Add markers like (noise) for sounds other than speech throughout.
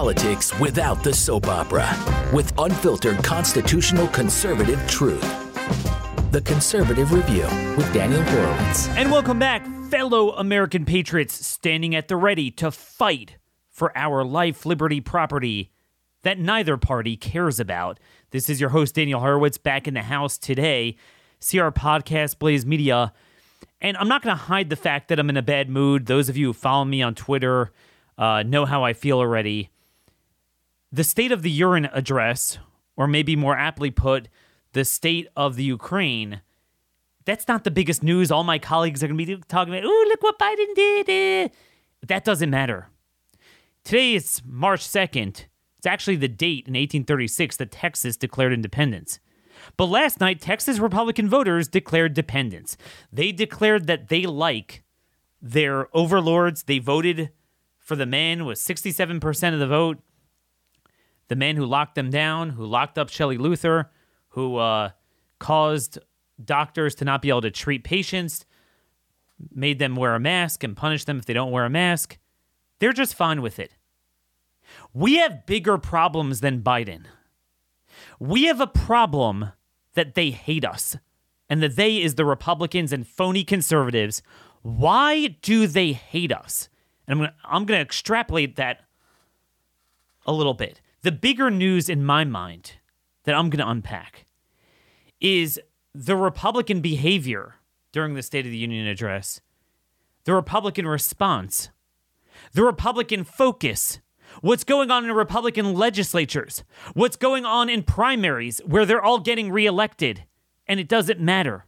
politics without the soap opera with unfiltered constitutional conservative truth. The Conservative Review with Daniel Horowitz. And welcome back, fellow American patriots standing at the ready to fight for our life, liberty, property that neither party cares about. This is your host, Daniel Horowitz, back in the house today. See our podcast, Blaze Media. And I'm not going to hide the fact that I'm in a bad mood. Those of you who follow me on Twitter uh, know how I feel already. The State of the Urine address, or maybe more aptly put, the state of the Ukraine, that's not the biggest news. All my colleagues are going to be talking about, oh, look what Biden did. Eh. That doesn't matter. Today is March 2nd. It's actually the date in 1836 that Texas declared independence. But last night, Texas Republican voters declared dependence. They declared that they like their overlords. They voted for the man with 67% of the vote, the man who locked them down, who locked up Shelley Luther, who uh, caused doctors to not be able to treat patients, made them wear a mask and punish them if they don't wear a mask. They're just fine with it. We have bigger problems than Biden. We have a problem that they hate us, and that they is the Republicans and phony conservatives. Why do they hate us? And I'm I'm gonna extrapolate that a little bit. The bigger news in my mind that I'm gonna unpack is the Republican behavior during the State of the Union address, the Republican response, the Republican focus what's going on in Republican legislatures, what's going on in primaries where they're all getting reelected, and it doesn't matter.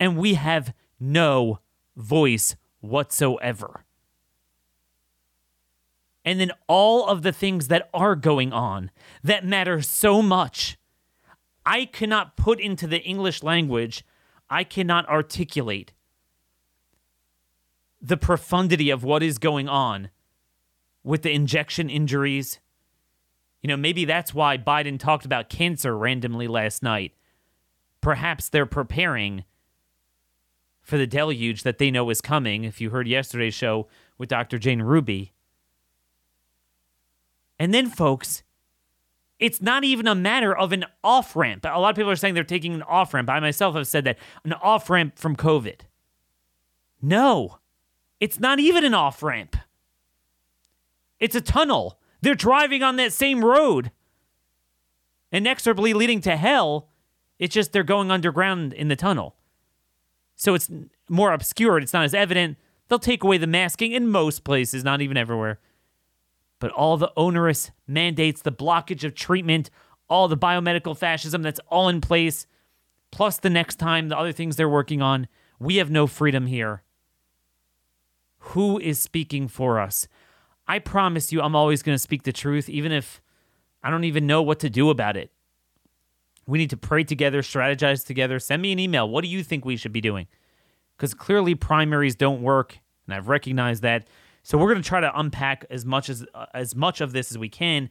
And we have no voice whatsoever. And then all of the things that are going on that matter so much, I cannot put into the English language, I cannot articulate the profundity of what is going on with the injection injuries. You know, maybe that's why Biden talked about cancer randomly last night. Perhaps they're preparing for the deluge that they know is coming, if you heard yesterday's show with Dr. Jane Ruby. And then, folks, it's not even a matter of an off ramp. A lot of people are saying they're taking an off ramp. I myself have said that an off ramp from COVID. No, it's not even an off ramp. It's a tunnel. They're driving on that same road. Inexorably leading to hell. It's just they're going underground in the tunnel. So it's more obscured. It's not as evident. They'll take away the masking in most places, not even everywhere. But all the onerous mandates, the blockage of treatment, all the biomedical fascism that's all in place, plus the next time, the other things they're working on, we have no freedom here. Who is speaking for us? I promise you, I'm always going to speak the truth, even if I don't even know what to do about it. We need to pray together, strategize together. Send me an email. What do you think we should be doing? Because clearly primaries don't work, and I've recognized that. So we're going to try to unpack as much as uh, as much of this as we can.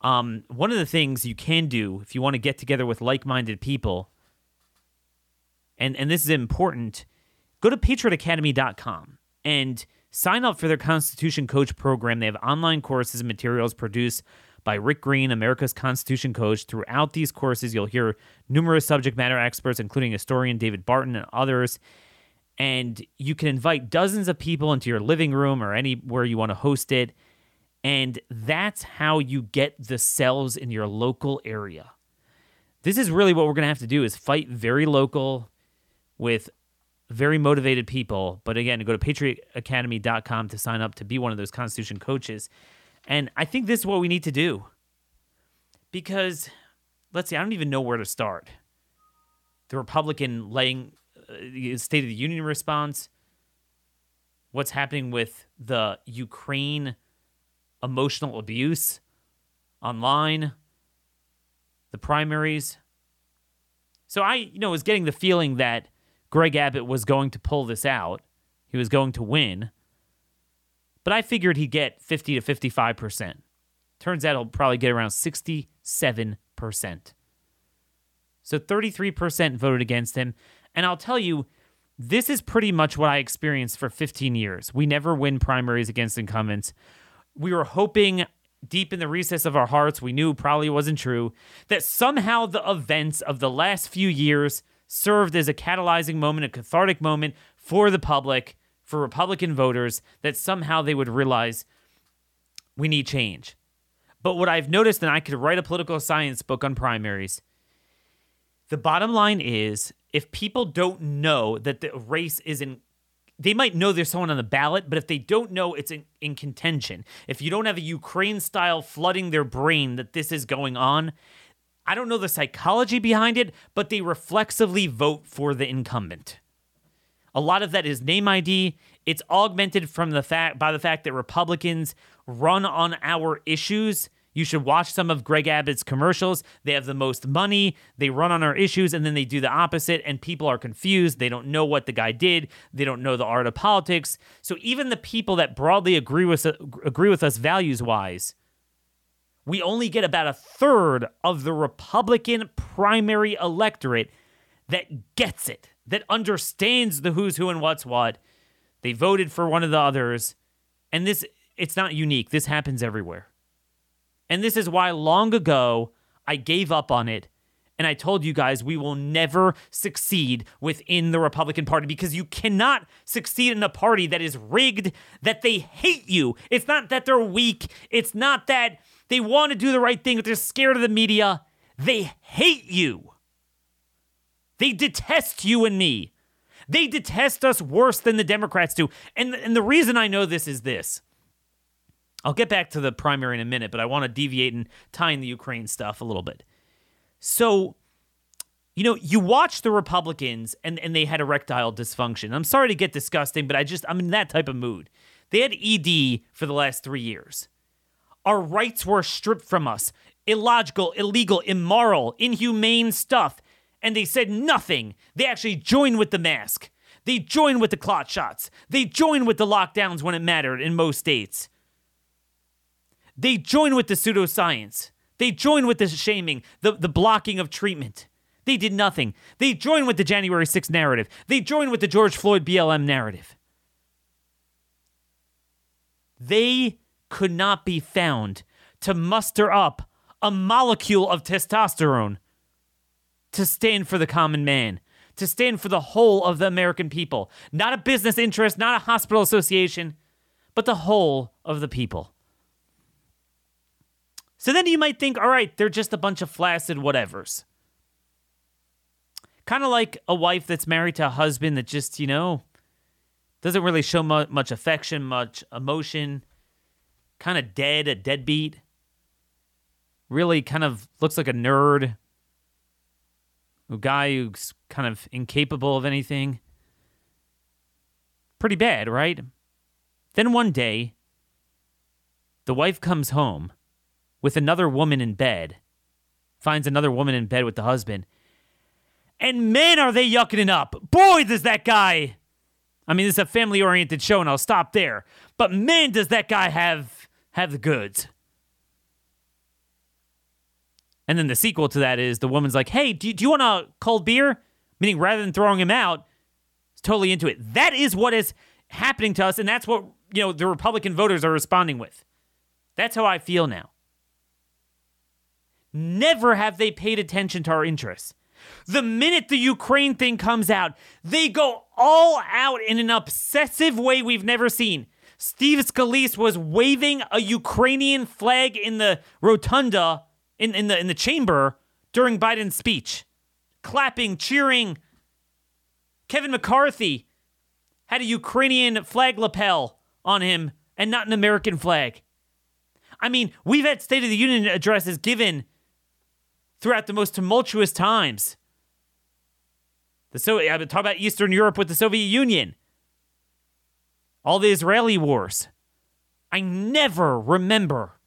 Um, one of the things you can do if you want to get together with like-minded people, and and this is important, go to patriotacademy.com and Sign up for their Constitution Coach program. They have online courses and materials produced by Rick Green, America's Constitution Coach. Throughout these courses, you'll hear numerous subject matter experts, including historian David Barton and others. And you can invite dozens of people into your living room or anywhere you want to host it. And that's how you get the cells in your local area. This is really what we're going to have to do is fight very local with very motivated people. But again, go to patriotacademy.com to sign up to be one of those Constitution coaches. And I think this is what we need to do. Because, let's see, I don't even know where to start. The Republican laying State of the Union response, what's happening with the Ukraine emotional abuse online, the primaries. So I, you know, was getting the feeling that Greg Abbott was going to pull this out. He was going to win. But I figured he'd get 50 to 55%. Turns out he'll probably get around 67%. So 33% voted against him. And I'll tell you, this is pretty much what I experienced for 15 years. We never win primaries against incumbents. We were hoping deep in the recess of our hearts, we knew probably wasn't true, that somehow the events of the last few years served as a catalyzing moment, a cathartic moment for the public, for Republican voters, that somehow they would realize we need change. But what I've noticed, and I could write a political science book on primaries, the bottom line is if people don't know that the race is in they might know there's someone on the ballot, but if they don't know it's in, in contention, if you don't have a Ukraine style flooding their brain that this is going on, I don't know the psychology behind it, but they reflexively vote for the incumbent. A lot of that is name ID. It's augmented from the fact by the fact that Republicans run on our issues you should watch some of Greg Abbott's commercials. They have the most money, they run on our issues, and then they do the opposite, and people are confused. They don't know what the guy did, they don't know the art of politics. So even the people that broadly agree with, agree with us values wise, we only get about a third of the Republican primary electorate that gets it, that understands the who's who and what's what. They voted for one of the others. And this, it's not unique. This happens everywhere. And this is why long ago I gave up on it. And I told you guys we will never succeed within the Republican Party because you cannot succeed in a party that is rigged, that they hate you. It's not that they're weak. It's not that they want to do the right thing, but they're scared of the media. They hate you. They detest you and me. They detest us worse than the Democrats do. And, and the reason I know this is this I'll get back to the primary in a minute, but I want to deviate and tie in the Ukraine stuff a little bit. So, you know, you watch the Republicans and, and they had erectile dysfunction. I'm sorry to get disgusting, but I just, I'm in that type of mood. They had ED for the last three years. Our rights were stripped from us. Illogical, illegal, immoral, inhumane stuff. And they said nothing. They actually joined with the mask. They joined with the clot shots. They joined with the lockdowns when it mattered in most states. They join with the pseudoscience. They join with the shaming, the, the blocking of treatment. They did nothing. They join with the January 6th narrative. They join with the George Floyd BLM narrative. They could not be found to muster up a molecule of testosterone to stand for the common man, to stand for the whole of the American people. Not a business interest, not a hospital association, but the whole of the people. So then you might think, all right, they're just a bunch of flaccid whatevers. Kind of like a wife that's married to a husband that just, you know, doesn't really show mu- much affection, much emotion, kind of dead, a deadbeat. Really kind of looks like a nerd. A guy who's kind of incapable of anything. Pretty bad, right? Then one day, the wife comes home with another woman in bed, finds another woman in bed with the husband. And man, are they yucking it up. Boy, does that guy. I mean, this is a family oriented show, and I'll stop there. But man, does that guy have have the goods. And then the sequel to that is the woman's like, hey, do, do you want a cold beer? Meaning, rather than throwing him out, he's totally into it. That is what is happening to us, and that's what, you know, the Republican voters are responding with. That's how I feel now. Never have they paid attention to our interests. The minute the Ukraine thing comes out, they go all out in an obsessive way we've never seen. Steve Scalise was waving a Ukrainian flag in the rotunda in, in the in the chamber during Biden's speech. Clapping, cheering. Kevin McCarthy had a Ukrainian flag lapel on him and not an American flag. I mean, we've had State of the Union addresses given throughout the most tumultuous times. The so I talk about Eastern Europe with the Soviet Union. All the Israeli wars. I never remember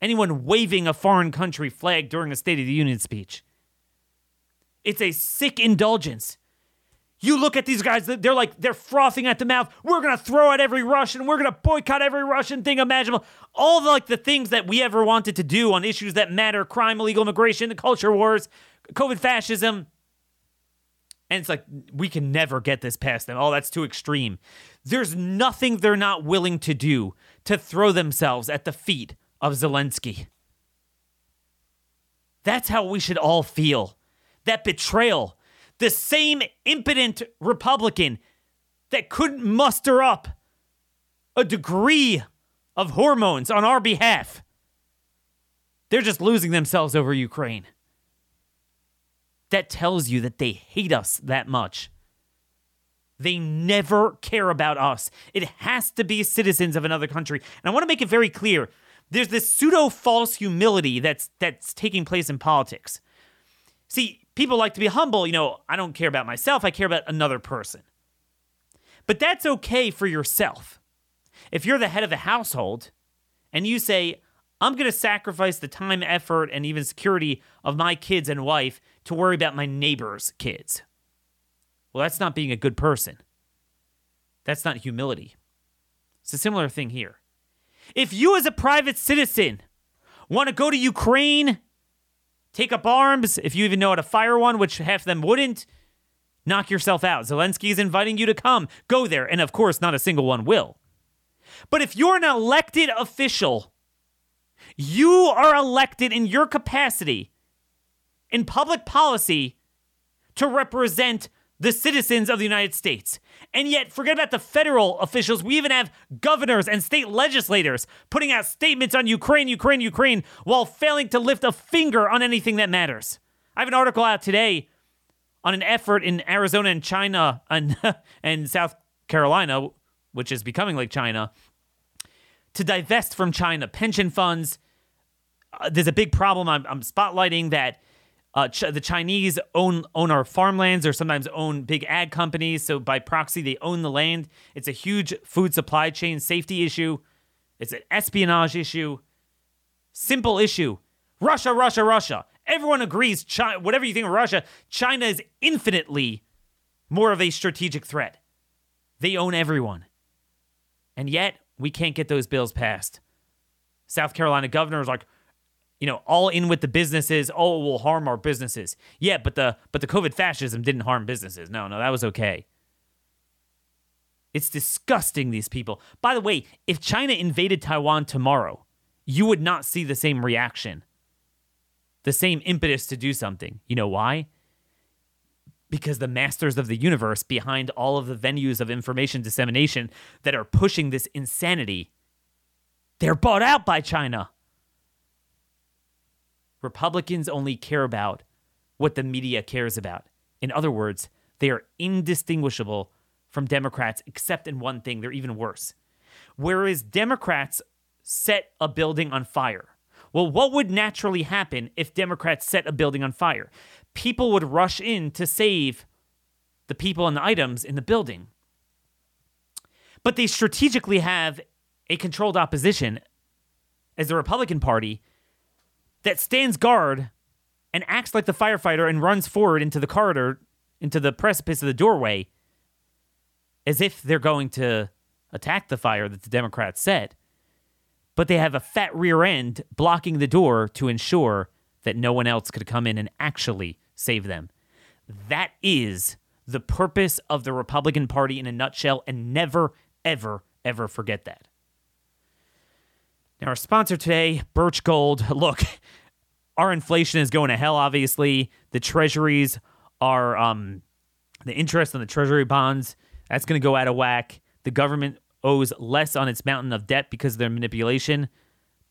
anyone waving a foreign country flag during a State of the Union speech. It's a sick indulgence. You look at these guys, they're like, they're frothing at the mouth. We're going to throw out every Russian. We're going to boycott every Russian thing imaginable. All the, like the things that we ever wanted to do on issues that matter crime, illegal immigration, the culture wars, COVID fascism. And it's like, we can never get this past them. Oh, that's too extreme. There's nothing they're not willing to do to throw themselves at the feet of Zelensky. That's how we should all feel. That betrayal. The same impotent Republican that couldn't muster up a degree of hormones on our behalf. They're just losing themselves over Ukraine. That tells you that they hate us that much. They never care about us. It has to be citizens of another country. And I want to make it very clear there's this pseudo false humility that's that's taking place in politics. See, people like to be humble, you know, I don't care about myself, I care about another person. But that's okay for yourself. If you're the head of the household and you say, I'm going to sacrifice the time, effort, and even security of my kids and wife to worry about my neighbor's kids. Well, that's not being a good person. That's not humility. It's a similar thing here. If you, as a private citizen, want to go to Ukraine, take up arms, if you even know how to fire one, which half of them wouldn't, knock yourself out. Zelensky is inviting you to come. Go there. And of course, not a single one will. But if you're an elected official, you are elected in your capacity in public policy to represent the citizens of the United States. And yet, forget about the federal officials. We even have governors and state legislators putting out statements on Ukraine, Ukraine, Ukraine, while failing to lift a finger on anything that matters. I have an article out today on an effort in Arizona and China (laughs) and, and South Carolina, which is becoming like China, to divest from China pension funds. Uh, there's a big problem. I'm, I'm spotlighting that uh, Ch- the Chinese own own our farmlands or sometimes own big ag companies. So by proxy, they own the land. It's a huge food supply chain safety issue. It's an espionage issue. Simple issue. Russia, Russia, Russia. Everyone agrees. Whatever you think of Russia, China is infinitely more of a strategic threat. They own everyone. And yet, we can't get those bills passed. South Carolina governor is like, you know, all in with the businesses. Oh, it will harm our businesses. Yeah, but the but the COVID fascism didn't harm businesses. No, no, that was okay. It's disgusting these people. By the way, if China invaded Taiwan tomorrow, you would not see the same reaction. The same impetus to do something. You know why? Because the masters of the universe behind all of the venues of information dissemination that are pushing this insanity, they're bought out by China. Republicans only care about what the media cares about. In other words, they are indistinguishable from Democrats, except in one thing, they're even worse. Whereas Democrats set a building on fire. Well, what would naturally happen if Democrats set a building on fire? People would rush in to save the people and the items in the building. But they strategically have a controlled opposition as the Republican Party that stands guard and acts like the firefighter and runs forward into the corridor, into the precipice of the doorway, as if they're going to attack the fire that the Democrats set. But they have a fat rear end blocking the door to ensure that no one else could come in and actually save them. That is the purpose of the Republican Party in a nutshell, and never, ever, ever forget that. Now, our sponsor today, Birch Gold. (laughs) Look, our inflation is going to hell, obviously. The treasuries are, um, the interest on the treasury bonds, that's going to go out of whack. The government owes less on its mountain of debt because of their manipulation,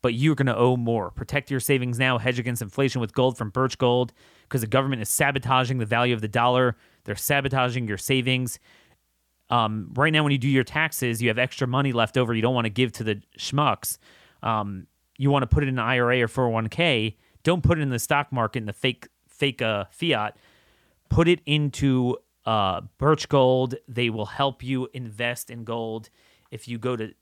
but you're going to owe more. Protect your savings now. Hedge against inflation with gold from Birch Gold because the government is sabotaging the value of the dollar. They're sabotaging your savings. Um, right now, when you do your taxes, you have extra money left over you don't want to give to the schmucks um, you want to put it in an IRA or 401k, don't put it in the stock market in the fake fake uh, fiat. Put it into uh, Birch Gold. They will help you invest in gold. If you go to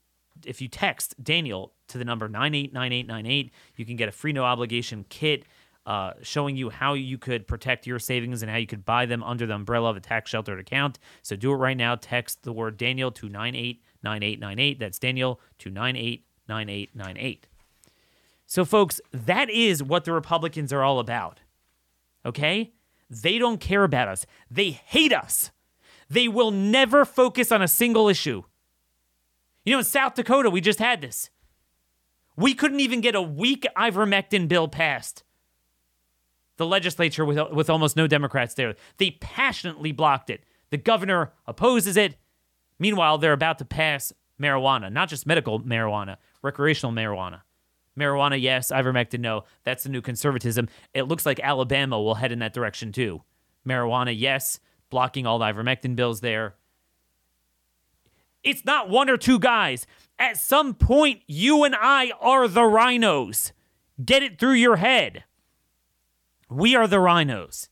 if you text Daniel to the number 989898, you can get a free no obligation kit uh, showing you how you could protect your savings and how you could buy them under the umbrella of a tax sheltered account. So do it right now. Text the word Daniel to 989898. That's Daniel to 98 9898. So, folks, that is what the Republicans are all about. Okay? They don't care about us, they hate us. They will never focus on a single issue. You know, in South Dakota, we just had this. We couldn't even get a weak ivermectin bill passed. The legislature, with, with almost no Democrats there, they passionately blocked it. The governor opposes it. Meanwhile, they're about to pass marijuana, not just medical marijuana, recreational marijuana. Marijuana, yes. Ivermectin, no. That's the new conservatism. It looks like Alabama will head in that direction too. Marijuana, yes. Blocking all the ivermectin bills there. It's not one or two guys. At some point, you and I are the rhinos. Get it through your head. We are the rhinos.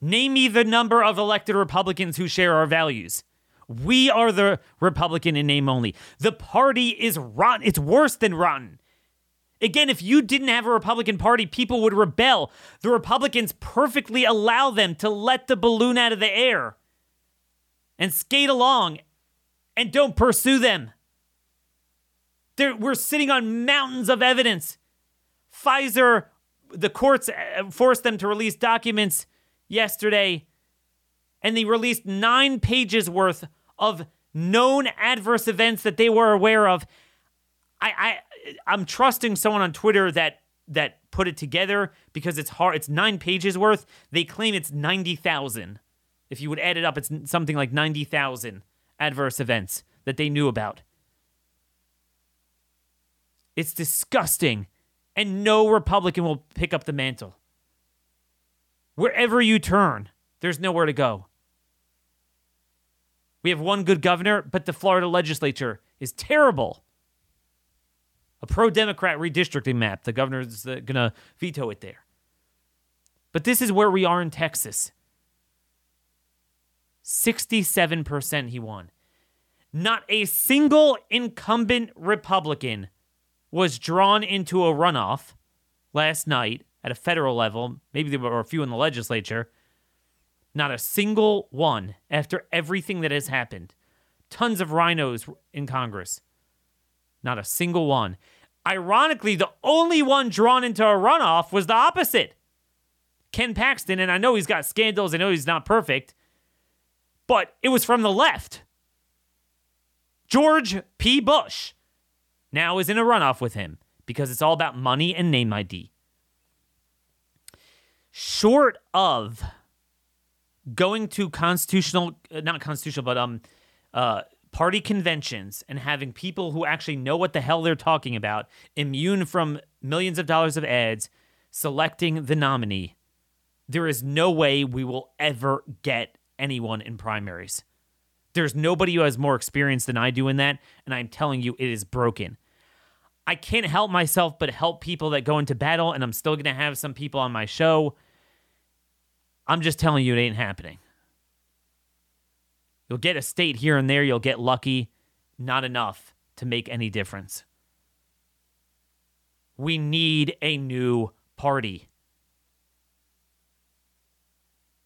Name me the number of elected Republicans who share our values. We are the Republican in name only. The party is rotten. It's worse than rotten. Again, if you didn't have a Republican Party, people would rebel. The Republicans perfectly allow them to let the balloon out of the air and skate along and don't pursue them. They're, we're sitting on mountains of evidence. Pfizer, the courts uh, forced them to release documents yesterday, and they released nine pages worth of known adverse events that they were aware of. I, I I'm trusting someone on Twitter that that put it together because it's hard. It's nine pages worth. They claim it's ninety thousand. If you would add it up, it's something like ninety thousand adverse events that they knew about. It's disgusting, and no Republican will pick up the mantle. Wherever you turn, there's nowhere to go. We have one good governor, but the Florida legislature is terrible. A pro Democrat redistricting map. The governor's uh, going to veto it there. But this is where we are in Texas 67% he won. Not a single incumbent Republican was drawn into a runoff last night at a federal level. Maybe there were a few in the legislature. Not a single one after everything that has happened. Tons of rhinos in Congress. Not a single one. Ironically, the only one drawn into a runoff was the opposite. Ken Paxton, and I know he's got scandals, I know he's not perfect, but it was from the left. George P. Bush now is in a runoff with him because it's all about money and name ID. Short of going to constitutional, uh, not constitutional, but um, uh, party conventions and having people who actually know what the hell they're talking about, immune from millions of dollars of ads, selecting the nominee, there is no way we will ever get anyone in primaries. There's nobody who has more experience than I do in that, and I'm telling you, it is broken. I can't help myself but help people that go into battle, and I'm still going to have some people on my show I'm just telling you, it ain't happening. You'll get a state here and there, you'll get lucky, not enough to make any difference. We need a new party.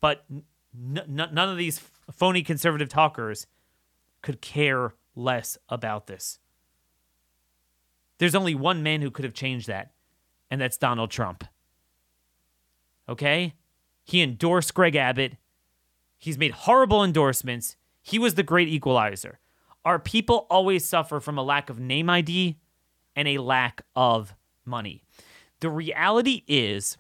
But n- n- none of these phony conservative talkers could care less about this. There's only one man who could have changed that, and that's Donald Trump. Okay? He endorsed Greg Abbott. He's made horrible endorsements. He was the great equalizer. Our people always suffer from a lack of name ID and a lack of money. The reality is,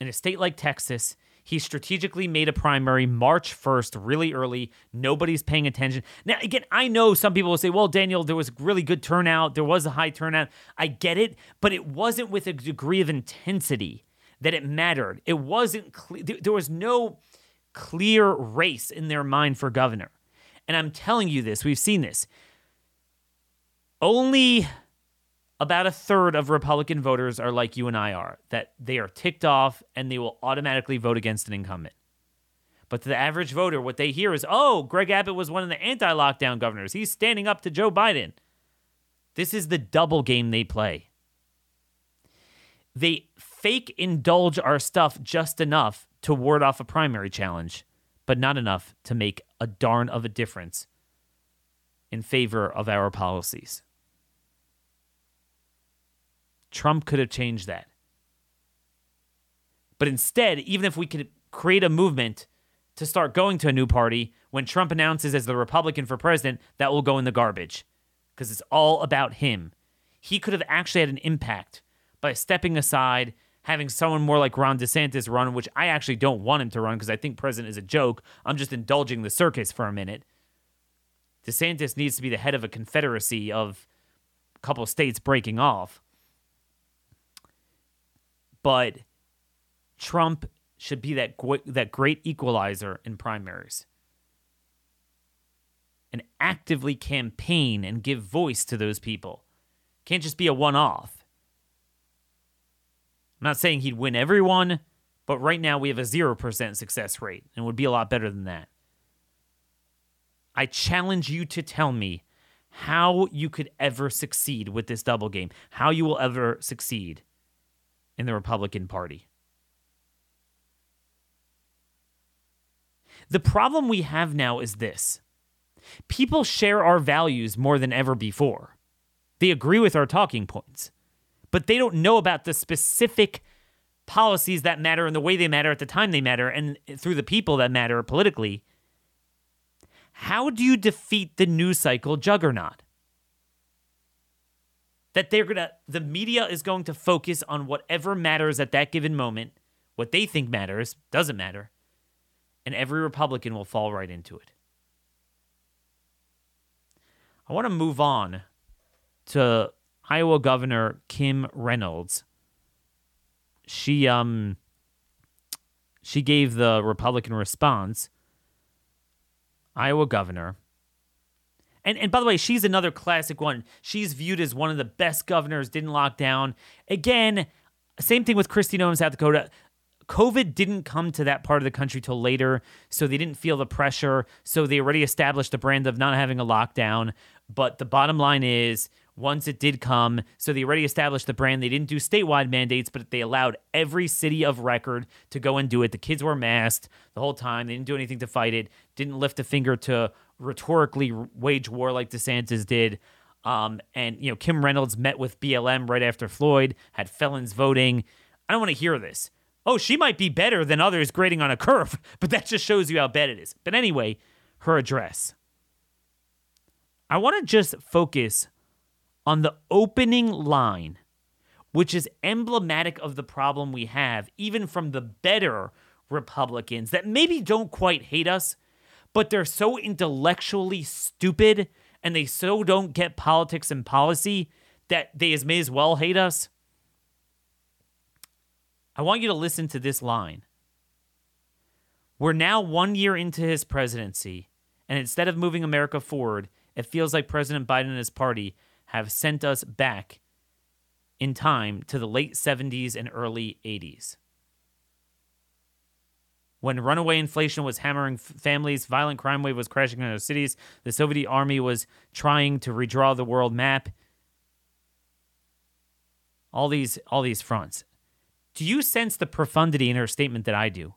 in a state like Texas, he strategically made a primary March 1st, really early. Nobody's paying attention. Now, again, I know some people will say, well, Daniel, there was really good turnout. There was a high turnout. I get it, but it wasn't with a degree of intensity that it mattered. It wasn't clear. There was no clear race in their mind for governor. And I'm telling you this, we've seen this. Only about a third of Republican voters are like you and I are, that they are ticked off and they will automatically vote against an incumbent. But to the average voter, what they hear is, oh, Greg Abbott was one of the anti lockdown governors. He's standing up to Joe Biden. This is the double game they play. They fake indulge our stuff just enough to ward off a primary challenge, but not enough to make a darn of a difference in favor of our policies. Trump could have changed that. But instead, even if we could create a movement to start going to a new party, when Trump announces as the Republican for president, that will go in the garbage because it's all about him. he could have actually had an impact by stepping aside, having someone more like Ron DeSantis run, which I actually don't want him to run because I think president is a joke. I'm just indulging the circus for a minute. DeSantis needs to be the head of a confederacy of a couple states breaking off. But Trump should be that that great equalizer in primaries. And actively campaign and give voice to those people. Can't just be a one-off. I'm not saying he'd win everyone, but right now we have a 0% success rate and would be a lot better than that. I challenge you to tell me how you could ever succeed with this double game, how you will ever succeed in the Republican Party. The problem we have now is this people share our values more than ever before. They agree with our talking points, but they don't know about the specific policies that matter and the way they matter at the time they matter and through the people that matter politically how do you defeat the news cycle juggernaut? That they're gonna, the media is going to focus on whatever matters at that given moment, what they think matters doesn't matter, and every Republican will fall right into it. I want to move on to Iowa Governor Kim Reynolds. She um she gave the Republican response Iowa governor. And, and by the way, she's another classic one. She's viewed as one of the best governors, didn't lock down. Again, same thing with Kristi Noem, South Dakota. COVID didn't come to that part of the country till later, so they didn't feel the pressure. So they already established the brand of not having a lockdown. But the bottom line is, once it did come. So they already established the brand. They didn't do statewide mandates, but they allowed every city of record to go and do it. The kids were masked the whole time. They didn't do anything to fight it, didn't lift a finger to rhetorically wage war like DeSantis did. Um, and, you know, Kim Reynolds met with BLM right after Floyd, had felons voting. I don't want to hear this. Oh, she might be better than others grading on a curve, (laughs) but that just shows you how bad it is. But anyway, her address. I want to just focus on the opening line, which is emblematic of the problem we have, even from the better Republicans that maybe don't quite hate us, but they're so intellectually stupid and they so don't get politics and policy that they as may as well hate us. I want you to listen to this line. We're now one year into his presidency, and instead of moving America forward, it feels like President Biden and his party have sent us back in time to the late 70s and early 80s. When runaway inflation was hammering families, violent crime wave was crashing in our cities, the Soviet army was trying to redraw the world map. All these all these fronts. Do you sense the profundity in her statement that I do?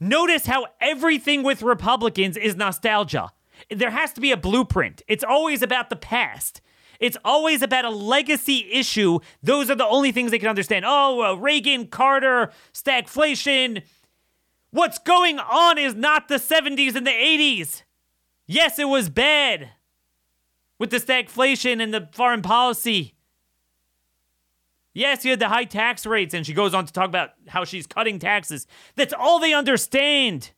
Notice how everything with Republicans is nostalgia. There has to be a blueprint. It's always about the past. It's always about a legacy issue. Those are the only things they can understand. Oh, Reagan, Carter, stagflation. What's going on is not the 70s and the 80s. Yes, it was bad with the stagflation and the foreign policy. Yes, you had the high tax rates, and she goes on to talk about how she's cutting taxes. That's all they understand.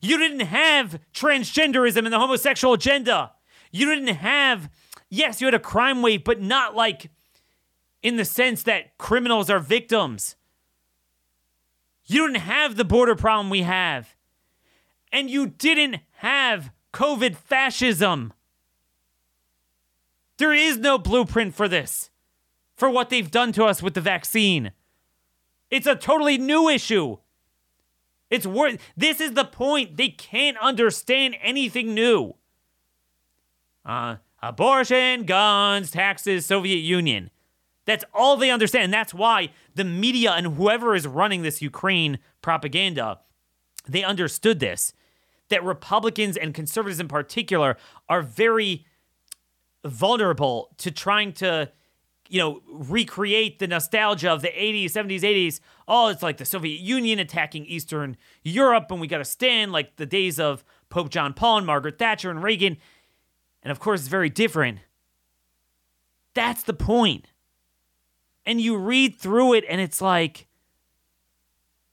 You didn't have transgenderism and the homosexual agenda. You didn't have yes, you had a crime wave, but not like in the sense that criminals are victims. You didn't have the border problem we have. And you didn't have COVID fascism. There is no blueprint for this, for what they've done to us with the vaccine. It's a totally new issue. It's worth this is the point. They can't understand anything new. Uh abortion, guns, taxes, Soviet Union. That's all they understand. And that's why the media and whoever is running this Ukraine propaganda, they understood this. That Republicans and conservatives in particular are very vulnerable to trying to, you know, recreate the nostalgia of the 80s, 70s, 80s. Oh, it's like the Soviet Union attacking Eastern Europe, and we got to stand like the days of Pope John Paul and Margaret Thatcher and Reagan. And of course, it's very different. That's the point. And you read through it and it's like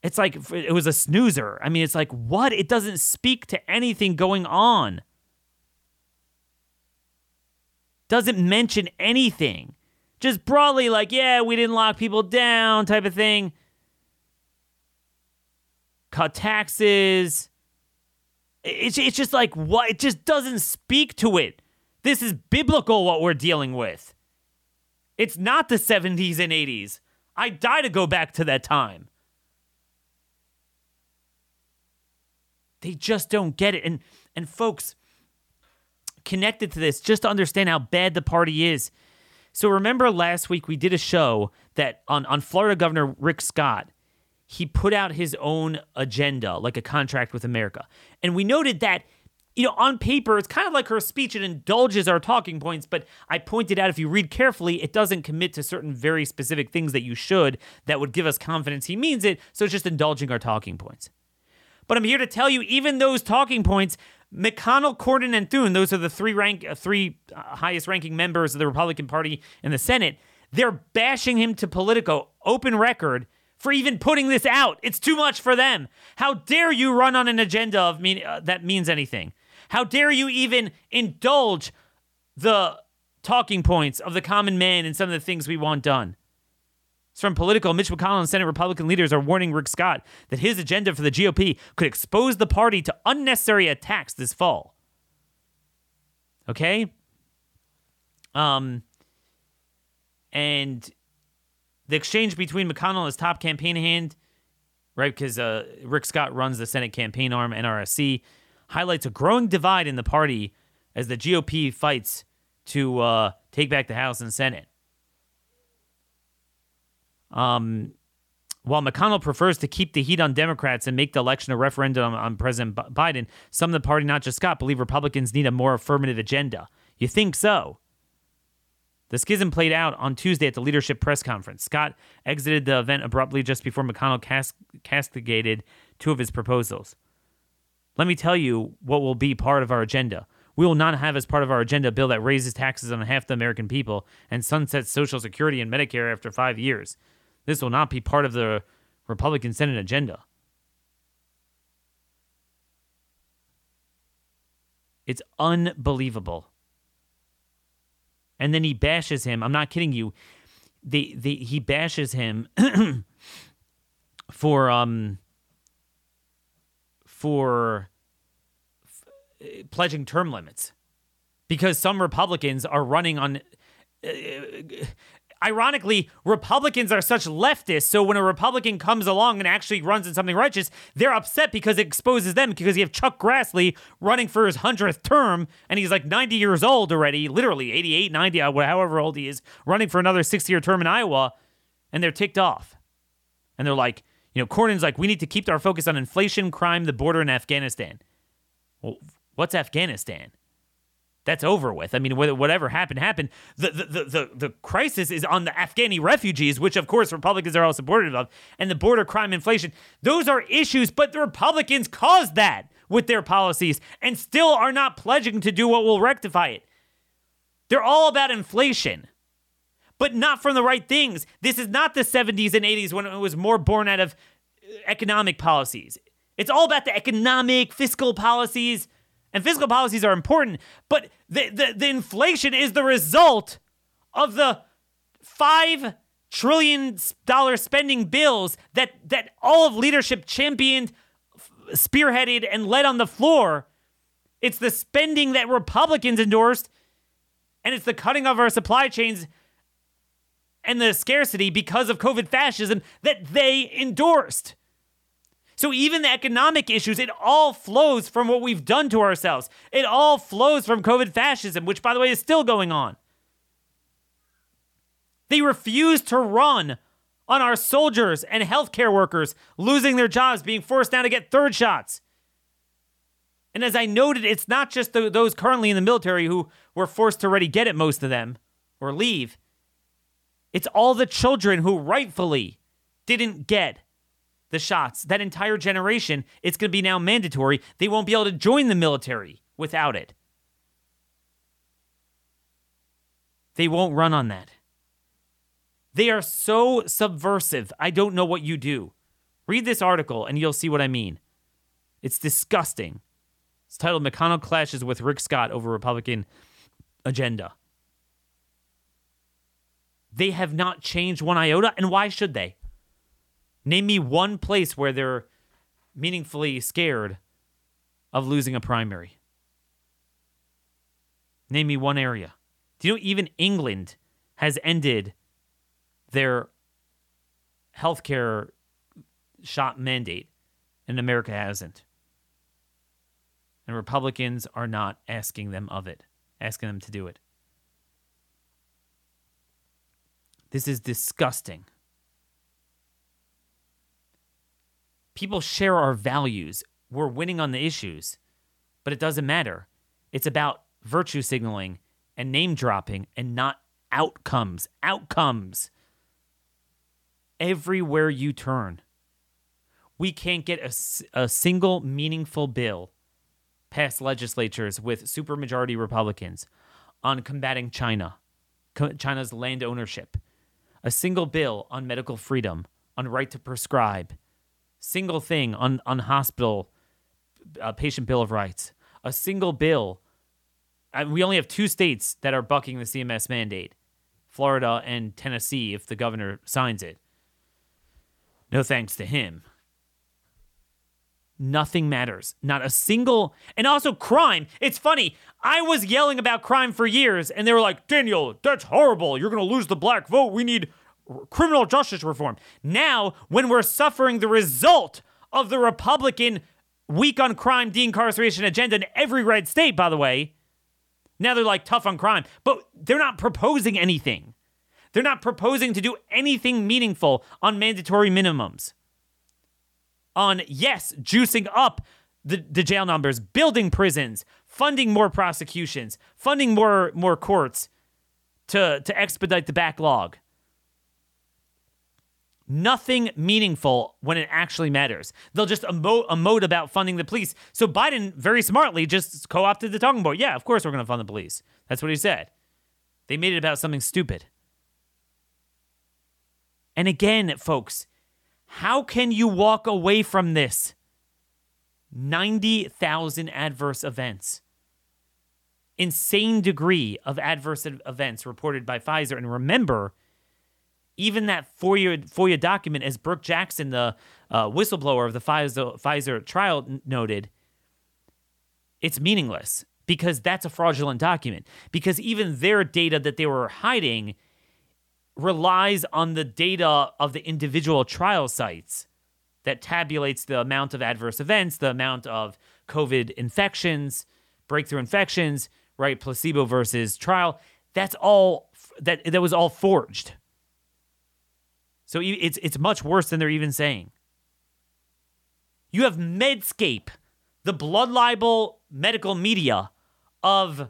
it's like it was a snoozer. I mean, it's like what? It doesn't speak to anything going on. Doesn't mention anything. Just broadly like, yeah, we didn't lock people down type of thing. Cut taxes. It's, it's just like what? It just doesn't speak to it. This is biblical what we're dealing with. It's not the 70s and 80s. I die to go back to that time. They just don't get it. And and folks connected to this, just to understand how bad the party is. So remember last week we did a show that on, on Florida Governor Rick Scott, he put out his own agenda, like a contract with America. And we noted that you know, on paper, it's kind of like her speech. It indulges our talking points, but I pointed out if you read carefully, it doesn't commit to certain very specific things that you should that would give us confidence he means it. So it's just indulging our talking points. But I'm here to tell you, even those talking points, McConnell, Cornyn, and Thune, those are the three rank, uh, three uh, highest ranking members of the Republican Party in the Senate. They're bashing him to Politico, open record, for even putting this out. It's too much for them. How dare you run on an agenda of mean, uh, that means anything? How dare you even indulge the talking points of the common man and some of the things we want done? It's from Politico. Mitch McConnell and Senate Republican leaders are warning Rick Scott that his agenda for the GOP could expose the party to unnecessary attacks this fall. Okay? Um, and the exchange between McConnell and his top campaign hand, right? Because uh, Rick Scott runs the Senate campaign arm, NRSC highlights a growing divide in the party as the GOP fights to uh, take back the House and Senate. Um, while McConnell prefers to keep the heat on Democrats and make the election a referendum on President Biden, some of the party, not just Scott, believe Republicans need a more affirmative agenda. You think so? The schism played out on Tuesday at the leadership press conference. Scott exited the event abruptly just before McConnell castigated two of his proposals. Let me tell you what will be part of our agenda. We will not have as part of our agenda a bill that raises taxes on half the American people and sunsets Social Security and Medicare after five years. This will not be part of the Republican Senate agenda. It's unbelievable. And then he bashes him. I'm not kidding you. He bashes him (clears throat) for um for f- pledging term limits because some Republicans are running on. Uh, ironically, Republicans are such leftists. So when a Republican comes along and actually runs in something righteous, they're upset because it exposes them. Because you have Chuck Grassley running for his 100th term, and he's like 90 years old already, literally 88, 90, uh, however old he is, running for another six year term in Iowa, and they're ticked off. And they're like, you know, Cornyn's like, we need to keep our focus on inflation, crime, the border, and Afghanistan. Well, what's Afghanistan? That's over with. I mean, whatever happened, happened. The, the, the, the, crisis is on the Afghani refugees, which, of course, Republicans are all supportive of, and the border, crime, inflation. Those are issues, but the Republicans caused that with their policies and still are not pledging to do what will rectify it. They're all about inflation but not from the right things. This is not the 70s and 80s when it was more born out of uh, economic policies. It's all about the economic, fiscal policies. And fiscal policies are important, but the, the, the inflation is the result of the five trillion dollar spending bills that that all of leadership championed, spearheaded, and led on the floor. It's the spending that Republicans endorsed, and it's the cutting of our supply chains and the scarcity because of COVID fascism that they endorsed. So even the economic issues, it all flows from what we've done to ourselves. It all flows from COVID fascism, which, by the way, is still going on. They refuse to run on our soldiers and healthcare workers losing their jobs, being forced now to get third shots. And as I noted, it's not just the, those currently in the military who were forced to already get it, most of them, or leave. It's all the children who rightfully didn't get the shots. That entire generation, it's going to be now mandatory. They won't be able to join the military without it. They won't run on that. They are so subversive. I don't know what you do. Read this article and you'll see what I mean. It's disgusting. It's titled McConnell Clashes with Rick Scott over Republican Agenda. They have not changed one iota, and why should they? Name me one place where they're meaningfully scared of losing a primary. Name me one area. Do you know even England has ended their healthcare shot mandate, and America hasn't? And Republicans are not asking them of it, asking them to do it. This is disgusting. People share our values. We're winning on the issues, but it doesn't matter. It's about virtue signaling and name dropping and not outcomes. Outcomes. Everywhere you turn, we can't get a, a single meaningful bill past legislatures with supermajority Republicans on combating China, China's land ownership, a single bill on medical freedom, on right to prescribe, single thing on, on hospital uh, patient bill of rights, a single bill. Uh, we only have two states that are bucking the CMS mandate Florida and Tennessee, if the governor signs it. No thanks to him. Nothing matters. Not a single. And also, crime. It's funny. I was yelling about crime for years, and they were like, Daniel, that's horrible. You're going to lose the black vote. We need criminal justice reform. Now, when we're suffering the result of the Republican weak on crime de-incarceration agenda in every red state, by the way, now they're like tough on crime, but they're not proposing anything. They're not proposing to do anything meaningful on mandatory minimums on, yes, juicing up the, the jail numbers, building prisons, funding more prosecutions, funding more more courts to, to expedite the backlog. Nothing meaningful when it actually matters. They'll just emote, emote about funding the police. So Biden very smartly just co opted the talking point. Yeah, of course we're going to fund the police. That's what he said. They made it about something stupid. And again, folks, how can you walk away from this? 90,000 adverse events. Insane degree of adverse events reported by Pfizer. And remember, even that FOIA, FOIA document, as Brook Jackson, the uh, whistleblower of the Pfizer, Pfizer trial, noted, it's meaningless because that's a fraudulent document. Because even their data that they were hiding relies on the data of the individual trial sites that tabulates the amount of adverse events, the amount of COVID infections, breakthrough infections, right? Placebo versus trial. That's all that that was all forged. So it's it's much worse than they're even saying. You have Medscape, the blood libel medical media of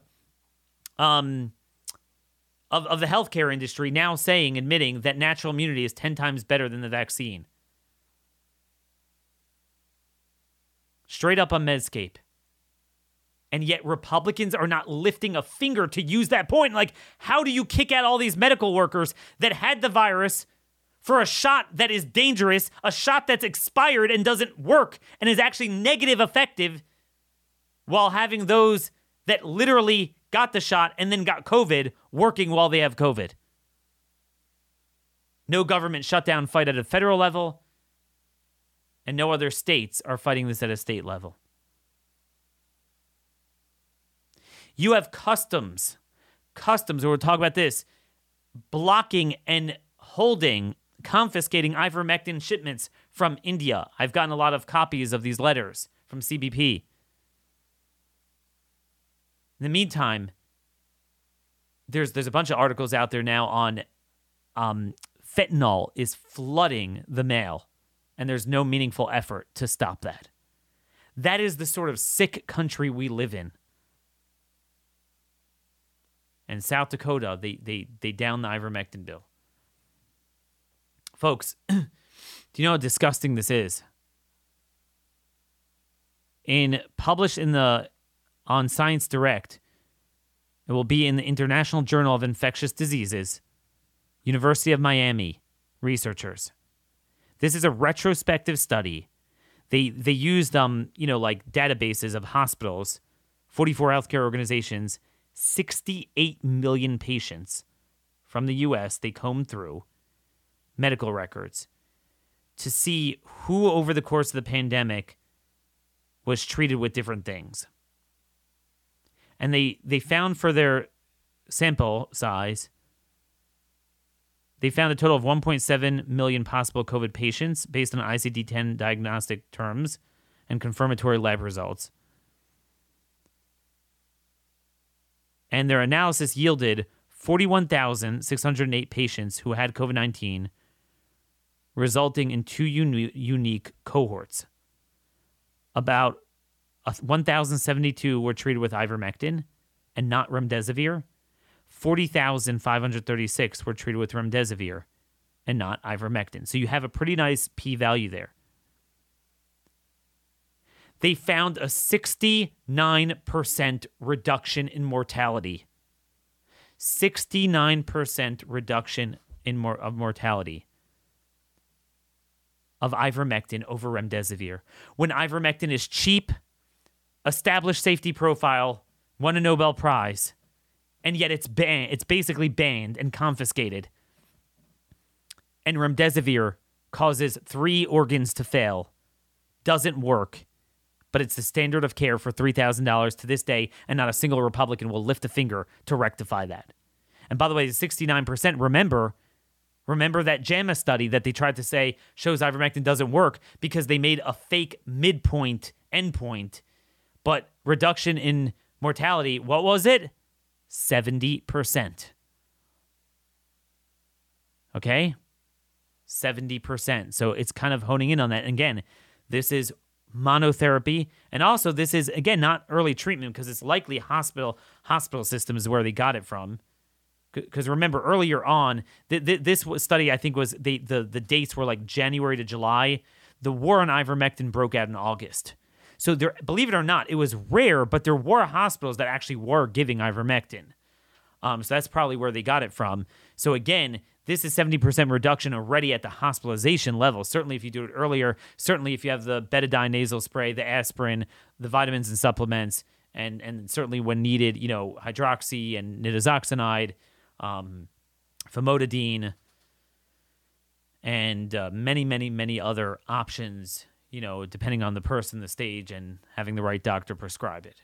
um of, of the healthcare industry now saying, admitting that natural immunity is 10 times better than the vaccine. Straight up on Medscape. And yet Republicans are not lifting a finger to use that point. Like, how do you kick out all these medical workers that had the virus for a shot that is dangerous, a shot that's expired and doesn't work and is actually negative effective, while having those that literally got the shot, and then got COVID working while they have COVID. No government shutdown fight at a federal level, and no other states are fighting this at a state level. You have customs, customs, we'll talk about this, blocking and holding, confiscating ivermectin shipments from India. I've gotten a lot of copies of these letters from CBP. In the meantime, there's there's a bunch of articles out there now on um, fentanyl is flooding the mail, and there's no meaningful effort to stop that. That is the sort of sick country we live in. And South Dakota, they they they down the ivermectin bill. Folks, (clears throat) do you know how disgusting this is? In published in the on Science Direct, It will be in the International Journal of Infectious Diseases, University of Miami researchers. This is a retrospective study. They they used um, you know, like databases of hospitals, 44 healthcare organizations, 68 million patients from the US they combed through medical records to see who over the course of the pandemic was treated with different things. And they they found for their sample size they found a total of 1.7 million possible COVID patients based on ICD 10 diagnostic terms and confirmatory lab results. And their analysis yielded 41,608 patients who had COVID 19, resulting in two uni- unique cohorts. About 1,072 were treated with ivermectin and not remdesivir, 40,536 were treated with remdesivir and not ivermectin. So you have a pretty nice p value there. They found a 69% reduction in mortality. 69% reduction in more of mortality of ivermectin over remdesivir. When ivermectin is cheap, established safety profile, won a Nobel Prize, and yet it's banned. It's basically banned and confiscated. And remdesivir causes three organs to fail, doesn't work, but it's the standard of care for $3,000 to this day, and not a single Republican will lift a finger to rectify that. And by the way, 69%, remember, remember that JAMA study that they tried to say shows ivermectin doesn't work because they made a fake midpoint endpoint, but reduction in mortality, what was it? 70%. Okay? 70%. So it's kind of honing in on that. And again, this is monotherapy and also this is again not early treatment because it's likely hospital hospital systems where they got it from because remember earlier on th- th- this study i think was the, the the dates were like january to july the war on ivermectin broke out in august so there, believe it or not, it was rare, but there were hospitals that actually were giving ivermectin. Um, so that's probably where they got it from. So again, this is 70% reduction already at the hospitalization level. Certainly, if you do it earlier, certainly if you have the betadine nasal spray, the aspirin, the vitamins and supplements, and and certainly when needed, you know, hydroxy and nitazoxanide, um, famotidine, and uh, many, many, many other options you know, depending on the person, the stage, and having the right doctor prescribe it.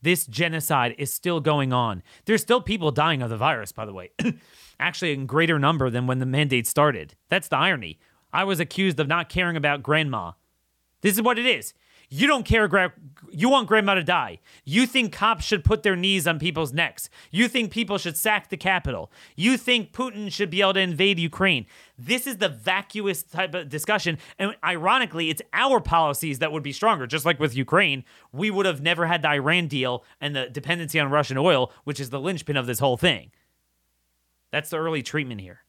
This genocide is still going on. There's still people dying of the virus, by the way, (coughs) actually in greater number than when the mandate started. That's the irony. I was accused of not caring about grandma. This is what it is. You don't care, gra- you want grandma to die. You think cops should put their knees on people's necks. You think people should sack the Capitol. You think Putin should be able to invade Ukraine. This is the vacuous type of discussion. And ironically, it's our policies that would be stronger. Just like with Ukraine, we would have never had the Iran deal and the dependency on Russian oil, which is the linchpin of this whole thing. That's the early treatment here.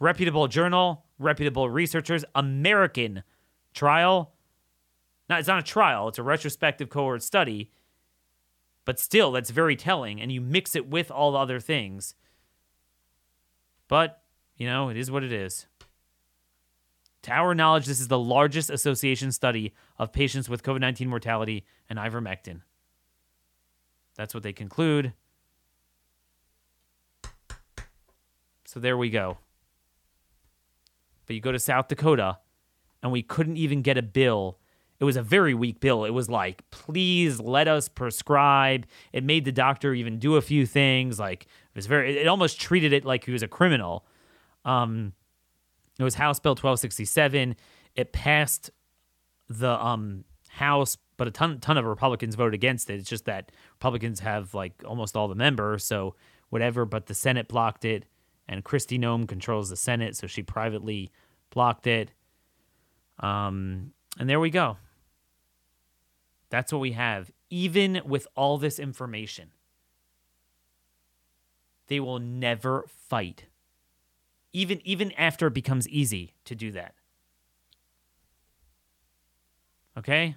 Reputable journal, reputable researchers, American trial now, it's not a trial, it's a retrospective cohort study, but still, that's very telling, and you mix it with all the other things. But, you know, it is what it is. To our knowledge, this is the largest association study of patients with COVID 19 mortality and ivermectin. That's what they conclude. So there we go. But you go to South Dakota, and we couldn't even get a bill it was a very weak bill. It was like, please let us prescribe. It made the doctor even do a few things. Like it was very, it almost treated it like he was a criminal. Um, it was House Bill 1267. It passed the um, House, but a ton ton of Republicans voted against it. It's just that Republicans have like almost all the members, so whatever. But the Senate blocked it, and Kristi Noem controls the Senate, so she privately blocked it. Um, and there we go. That's what we have. Even with all this information, they will never fight. Even even after it becomes easy to do that. Okay?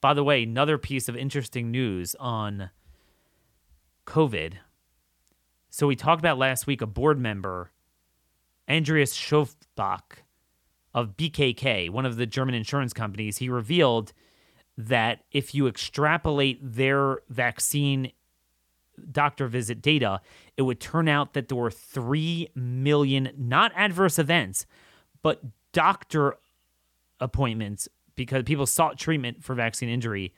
By the way, another piece of interesting news on COVID. So we talked about last week a board member, Andreas Schofbach of BKK, one of the German insurance companies. He revealed that if you extrapolate their vaccine doctor visit data, it would turn out that there were 3 million, not adverse events, but doctor appointments because people sought treatment for vaccine injury.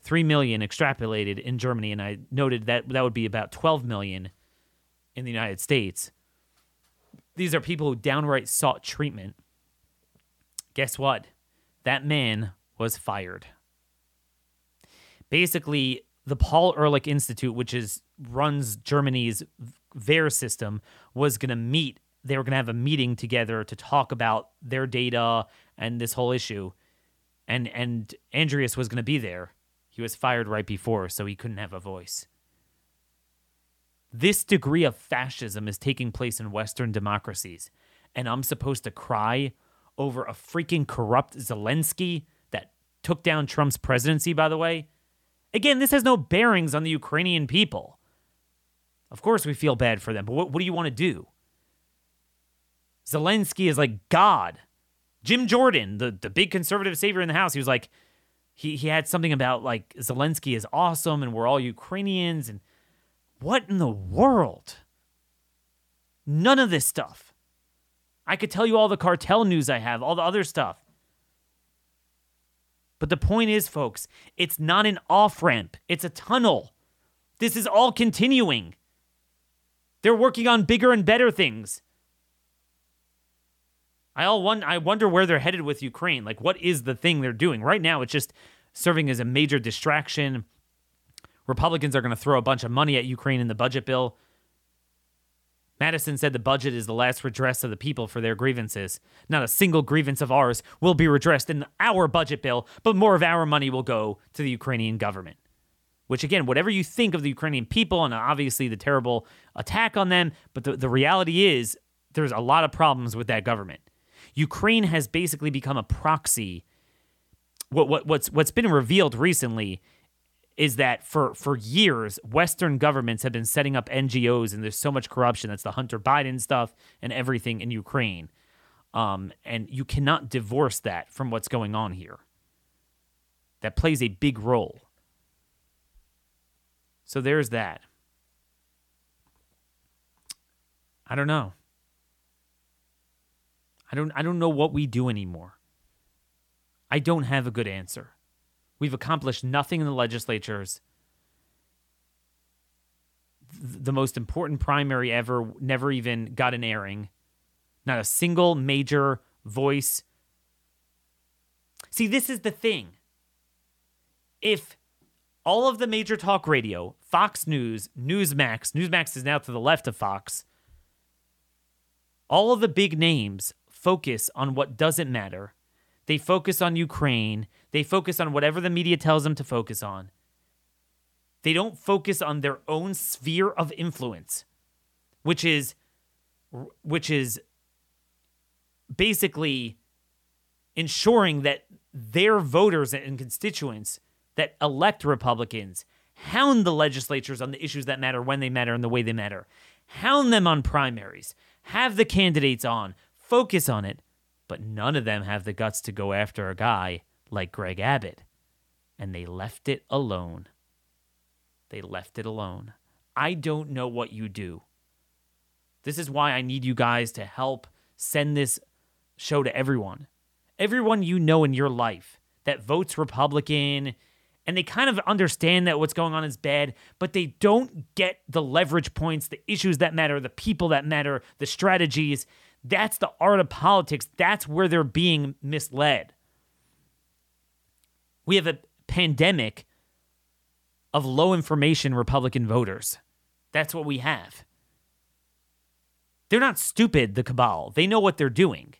3 million extrapolated in Germany, and I noted that that would be about 12 million in the United States. These are people who downright sought treatment. Guess what? That man was fired. Basically, the Paul Ehrlich Institute, which is runs Germany's VAERS system, was going to meet. They were going to have a meeting together to talk about their data and this whole issue. And and Andreas was going to be there. He was fired right before, so he couldn't have a voice. This degree of fascism is taking place in Western democracies, and I'm supposed to cry over a freaking corrupt Zelensky that took down Trump's presidency, by the way? Again, this has no bearings on the Ukrainian people. Of course, we feel bad for them, but what, what do you want to do? Zelensky is like God. Jim Jordan, the, the big conservative savior in the House, he was like, he, he had something about like Zelensky is awesome and we're all Ukrainians. And what in the world? None of this stuff. I could tell you all the cartel news I have, all the other stuff. But the point is, folks, it's not an off ramp, it's a tunnel. This is all continuing. They're working on bigger and better things. I all one I wonder where they're headed with Ukraine. Like what is the thing they're doing? Right now it's just serving as a major distraction. Republicans are going to throw a bunch of money at Ukraine in the budget bill. Madison said the budget is the last redress of the people for their grievances. Not a single grievance of ours will be redressed in our budget bill, but more of our money will go to the Ukrainian government. Which, again, whatever you think of the Ukrainian people and obviously the terrible attack on them, but the, the reality is there's a lot of problems with that government. Ukraine has basically become a proxy. What, what, what's, what's been revealed recently is that for for years western governments have been setting up ngos and there's so much corruption. That's the hunter biden stuff and everything in ukraine. Um, and you cannot divorce that from what's going on here. That plays a big role. So there's that. I don't know. I don't i don't know what we do anymore. I don't have a good answer We've accomplished nothing in the legislatures. The most important primary ever never even got an airing. Not a single major voice. See, this is the thing. If all of the major talk radio, Fox News, Newsmax, Newsmax is now to the left of Fox, all of the big names focus on what doesn't matter they focus on Ukraine. They focus on whatever the media tells them to focus on. They don't focus on their own sphere of influence, which is which is basically ensuring that their voters and constituents that elect Republicans hound the legislatures on the issues that matter when they matter and the way they matter. Hound them on primaries. Have the candidates on. Focus on it but none of them have the guts to go after a guy like Greg Abbott. And they left it alone. They left it alone. I don't know what you do. This is why I need you guys to help send this show to everyone. Everyone you know in your life that votes Republican and they kind of understand that what's going on is bad, but they don't get the leverage points, the issues that matter, the people that matter, the strategies. That's the art of politics. That's where they're being misled. We have a pandemic of low information Republican voters. That's what we have. They're not stupid, the cabal. They know what they're doing.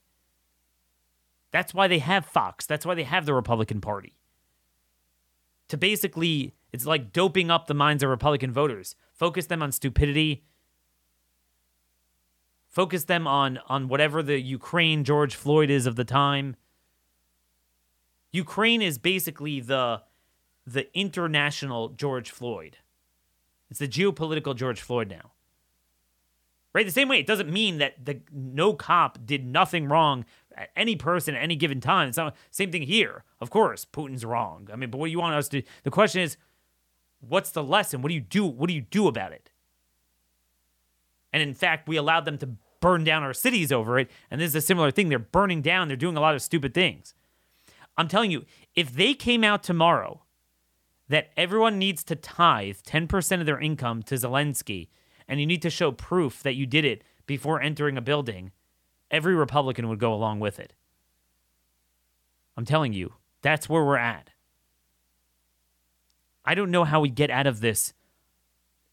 That's why they have Fox. That's why they have the Republican Party. To basically, it's like doping up the minds of Republican voters, focus them on stupidity focus them on on whatever the Ukraine George Floyd is of the time. Ukraine is basically the the international George Floyd. It's the geopolitical George Floyd now. Right? The same way, it doesn't mean that the no cop did nothing wrong at any person at any given time. It's not same thing here. Of course, Putin's wrong. I mean, but what you want us to the question is, what's the lesson? What do you do? What do you do about it? And in fact, we allowed them to burn down our cities over it. And this is a similar thing. They're burning down, they're doing a lot of stupid things. I'm telling you, if they came out tomorrow that everyone needs to tithe 10% of their income to Zelensky, and you need to show proof that you did it before entering a building, every Republican would go along with it. I'm telling you, that's where we're at. I don't know how we get out of this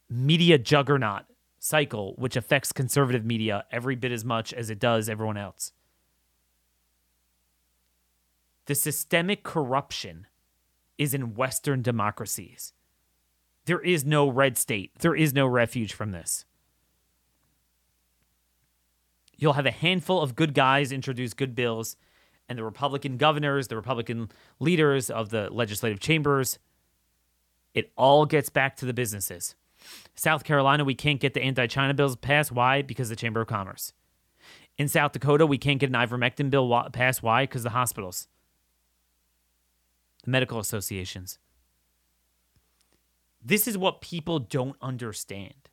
media juggernaut cycle, which affects conservative media every bit as much as it does everyone else. The systemic corruption is in Western democracies. There is no red state, there is no refuge from this. You'll have a handful of good guys introduce good bills, and the Republican governors, the Republican leaders of the legislative chambers, it all gets back to the businesses. South Carolina, we can't get the anti China bills passed. Why? Because the Chamber of Commerce. In South Dakota, we can't get an ivermectin bill passed. Why? Because the hospitals, the medical associations. This is what people don't understand.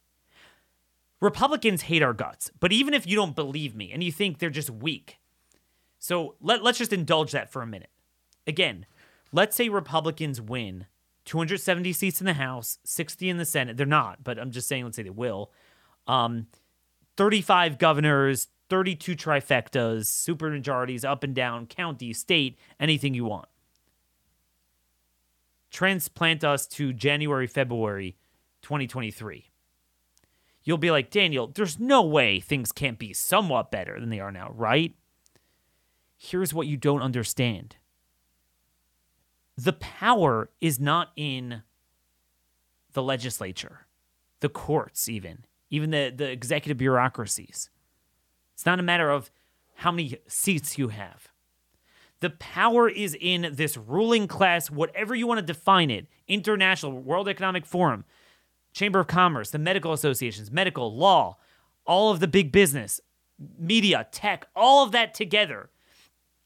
Republicans hate our guts, but even if you don't believe me and you think they're just weak, so let, let's just indulge that for a minute. Again, let's say Republicans win 270 seats in the House, 60 in the Senate. They're not, but I'm just saying, let's say they will. Um, 35 governors, 32 trifectas, supermajorities up and down, county, state, anything you want. Transplant us to January, February 2023. You'll be like, Daniel, there's no way things can't be somewhat better than they are now, right? Here's what you don't understand the power is not in the legislature, the courts, even, even the, the executive bureaucracies. It's not a matter of how many seats you have. The power is in this ruling class, whatever you want to define it international, World Economic Forum, Chamber of Commerce, the medical associations, medical, law, all of the big business, media, tech, all of that together.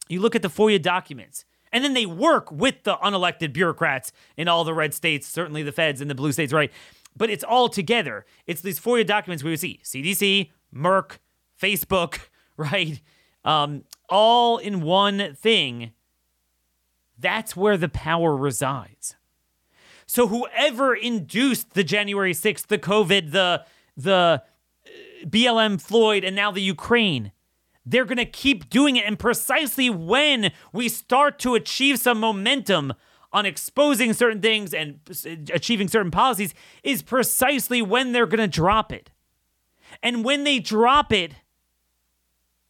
You look at the FOIA documents and then they work with the unelected bureaucrats in all the red states, certainly the feds and the blue states, right? But it's all together. It's these FOIA documents we would see CDC, Merck, Facebook, (laughs) right? Um, all in one thing. That's where the power resides. So whoever induced the January 6th, the COVID, the the uh, BLM Floyd, and now the Ukraine, they're going to keep doing it. And precisely when we start to achieve some momentum on exposing certain things and achieving certain policies is precisely when they're going to drop it. And when they drop it,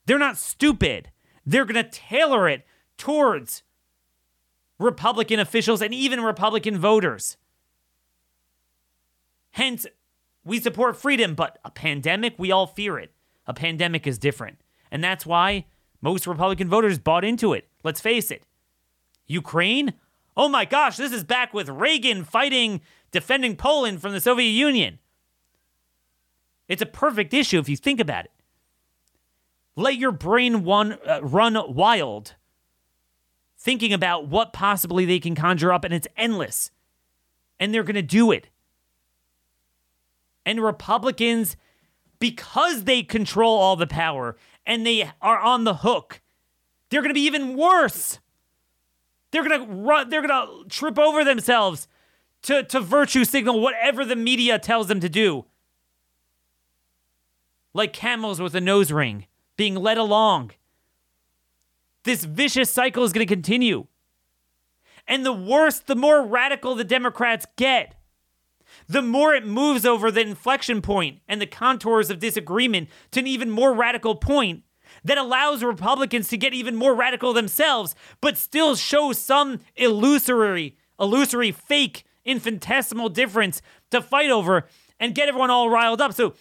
they're not stupid. They're going to tailor it towards Republican officials and even Republican voters. Hence, we support freedom, but a pandemic, we all fear it. A pandemic is different. And that's why most Republican voters bought into it. Let's face it. Ukraine? Oh my gosh, this is back with Reagan fighting, defending Poland from the Soviet Union. It's a perfect issue if you think about it. Let your brain one, uh, run wild thinking about what possibly they can conjure up, and it's endless. And they're going to do it. And Republicans, because they control all the power and they are on the hook. They're going to be even worse. They're going to run they're going to trip over themselves to to virtue signal whatever the media tells them to do. Like camels with a nose ring being led along. This vicious cycle is going to continue. And the worse, the more radical the Democrats get the more it moves over the inflection point and the contours of disagreement to an even more radical point that allows Republicans to get even more radical themselves, but still show some illusory, illusory, fake, infinitesimal difference to fight over and get everyone all riled up. So,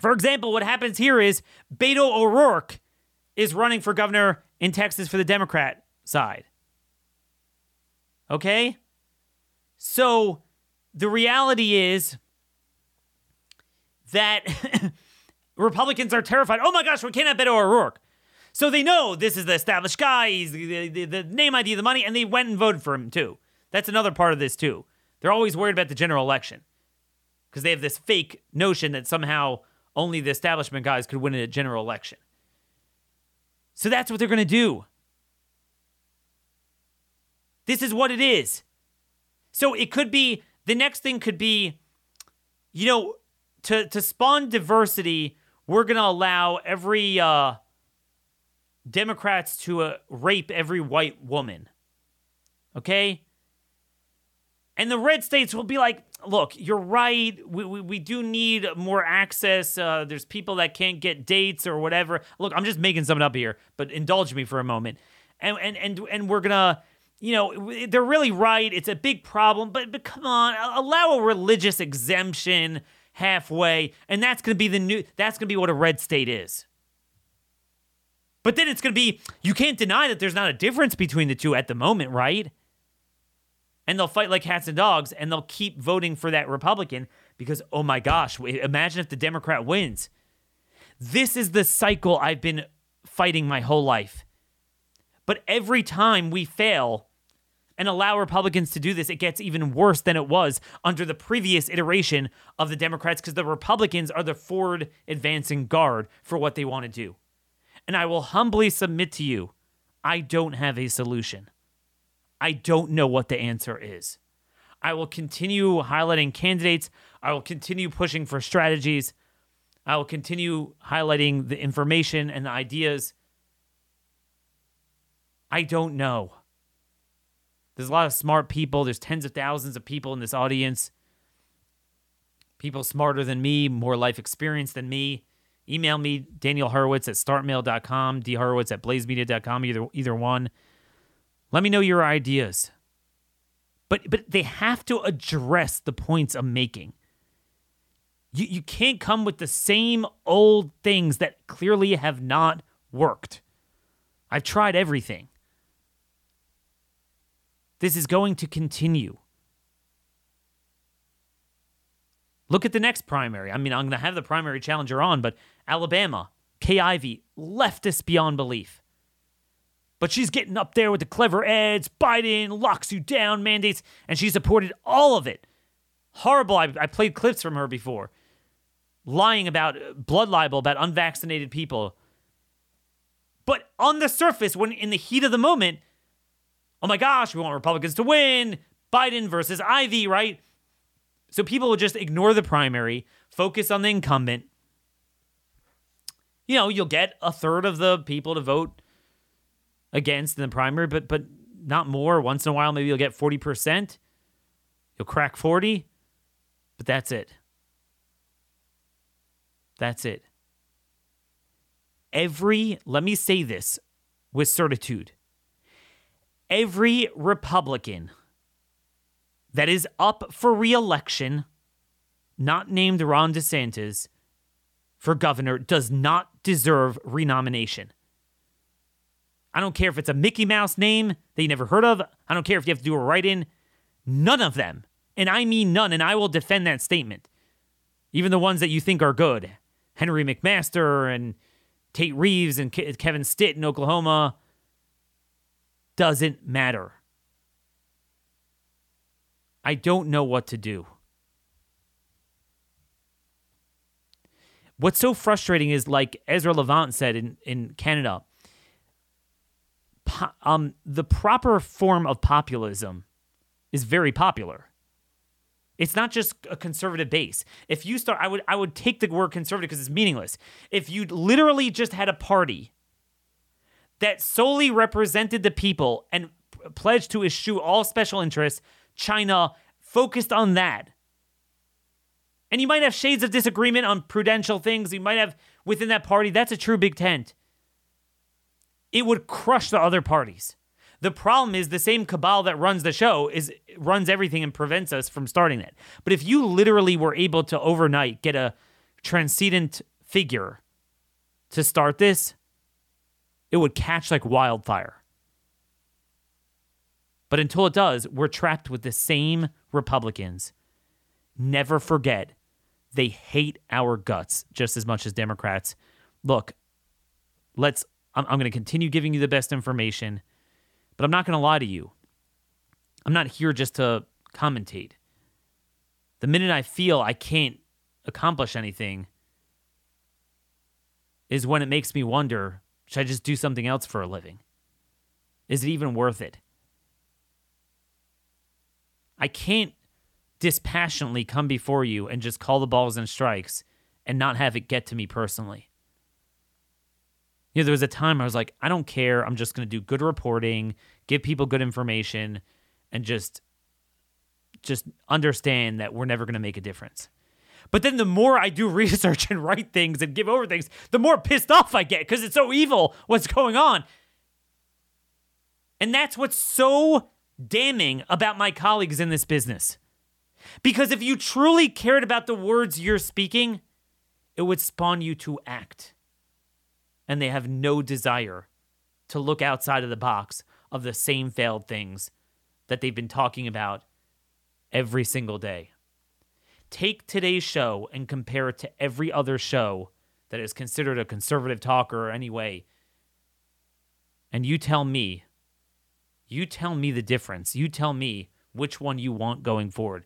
for example, what happens here is Beto O'Rourke is running for governor in Texas for the Democrat side. Okay? So the reality is that (laughs) Republicans are terrified. Oh my gosh, we can't have Beto O'Rourke. So they know this is the established guy. He's the, the, the name ID, the money, and they went and voted for him too. That's another part of this too. They're always worried about the general election because they have this fake notion that somehow only the establishment guys could win a general election. So that's what they're going to do. This is what it is. So it could be the next thing could be, you know, to to spawn diversity, we're to allow every uh, Democrats to uh, rape every white woman. Okay? And the red states will be like, look, you're right. We, we, we do need more access. Uh, there's people that can't get dates or whatever. Look, I'm just making something up here, but indulge me for a moment. And, and, and, and we're to, you know, they're really right. It's a big problem, but, but come on, allow a religious exemption halfway. And that's going to be the new, that's going to be what a red state is. But then it's going to be, you can't deny that there's not a difference between the two at the moment, right? And they'll fight like cats and dogs and they'll keep voting for that Republican because, oh my gosh, imagine if the Democrat wins. This is the cycle I've been fighting my whole life. But every time we fail and allow Republicans to do this, it gets even worse than it was under the previous iteration of the Democrats because the Republicans are the forward advancing guard for what they want to do and I will humbly submit to you I don't have a solution. I don't know what the answer is. I will continue highlighting candidates. I will continue pushing for strategies. I will continue highlighting the information and the ideas. I don't know. There's a lot of smart people. There's tens of thousands of people in this audience. People smarter than me, more life experience than me. Email me, Daniel Horowitz at startmail.com, dhorowitz at blazemedia.com, either, either one. Let me know your ideas. But, but they have to address the points I'm making. You, you can't come with the same old things that clearly have not worked. I've tried everything. This is going to continue. Look at the next primary. I mean, I'm going to have the primary challenger on, but Alabama, Kay Ivey, leftist beyond belief. But she's getting up there with the clever ads, Biden locks you down mandates, and she supported all of it. Horrible. I, I played clips from her before. Lying about uh, blood libel about unvaccinated people. But on the surface, when in the heat of the moment, oh my gosh, we want Republicans to win. Biden versus Ivey, right? So people will just ignore the primary, focus on the incumbent. You know, you'll get a third of the people to vote against in the primary, but but not more. Once in a while, maybe you'll get 40%. You'll crack 40, but that's it. That's it. Every, let me say this with certitude every Republican that is up for reelection, not named Ron DeSantis, for governor, does not deserve renomination. I don't care if it's a Mickey Mouse name that you never heard of. I don't care if you have to do a write in. None of them, and I mean none, and I will defend that statement. Even the ones that you think are good Henry McMaster and Tate Reeves and Kevin Stitt in Oklahoma doesn't matter. I don't know what to do. What's so frustrating is like Ezra Levant said in, in Canada, po- um, the proper form of populism is very popular. It's not just a conservative base. If you start, I would I would take the word conservative because it's meaningless. If you literally just had a party that solely represented the people and pledged to eschew all special interests, China, focused on that. And you might have shades of disagreement on prudential things. You might have within that party. That's a true big tent. It would crush the other parties. The problem is the same cabal that runs the show is runs everything and prevents us from starting it. But if you literally were able to overnight get a transcendent figure to start this, it would catch like wildfire. But until it does, we're trapped with the same Republicans. Never forget, they hate our guts just as much as Democrats. Look, let's, I'm, I'm going to continue giving you the best information, but I'm not going to lie to you. I'm not here just to commentate. The minute I feel I can't accomplish anything is when it makes me wonder should I just do something else for a living? Is it even worth it? I can't dispassionately come before you and just call the balls and strikes and not have it get to me personally. You know, there was a time I was like, I don't care. I'm just going to do good reporting, give people good information, and just just understand that we're never going to make a difference. But then the more I do (laughs) research and write things and give over things, the more pissed off I get because it's so evil what's going on. And that's what's so damning about my colleagues in this business. Because if you truly cared about the words you're speaking, it would spawn you to act. And they have no desire to look outside of the box of the same failed things that they've been talking about every single day. Take today's show and compare it to every other show that is considered a conservative talker anyway. And you tell me, you tell me the difference. You tell me which one you want going forward.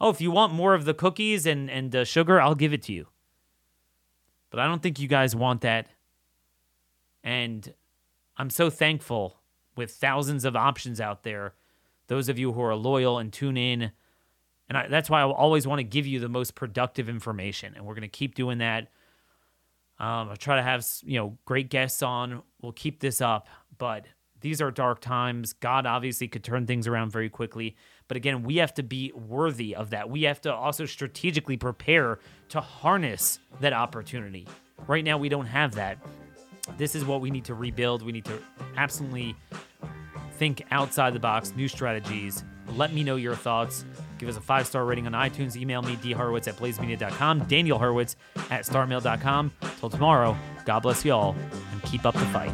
Oh, if you want more of the cookies and, and uh, sugar, I'll give it to you. But I don't think you guys want that. And I'm so thankful with thousands of options out there. Those of you who are loyal and tune in and I, that's why I always want to give you the most productive information. And we're going to keep doing that. Um, I'll try to have you know great guests on. We'll keep this up, but these are dark times. God obviously could turn things around very quickly, but again, we have to be worthy of that. We have to also strategically prepare to harness that opportunity. Right now, we don't have that. This is what we need to rebuild. We need to absolutely think outside the box, new strategies. Let me know your thoughts. Give us a five star rating on iTunes. Email me, dhorowitz at blazemedia.com, Daniel Horowitz at starmail.com. Till tomorrow, God bless you all and keep up the fight.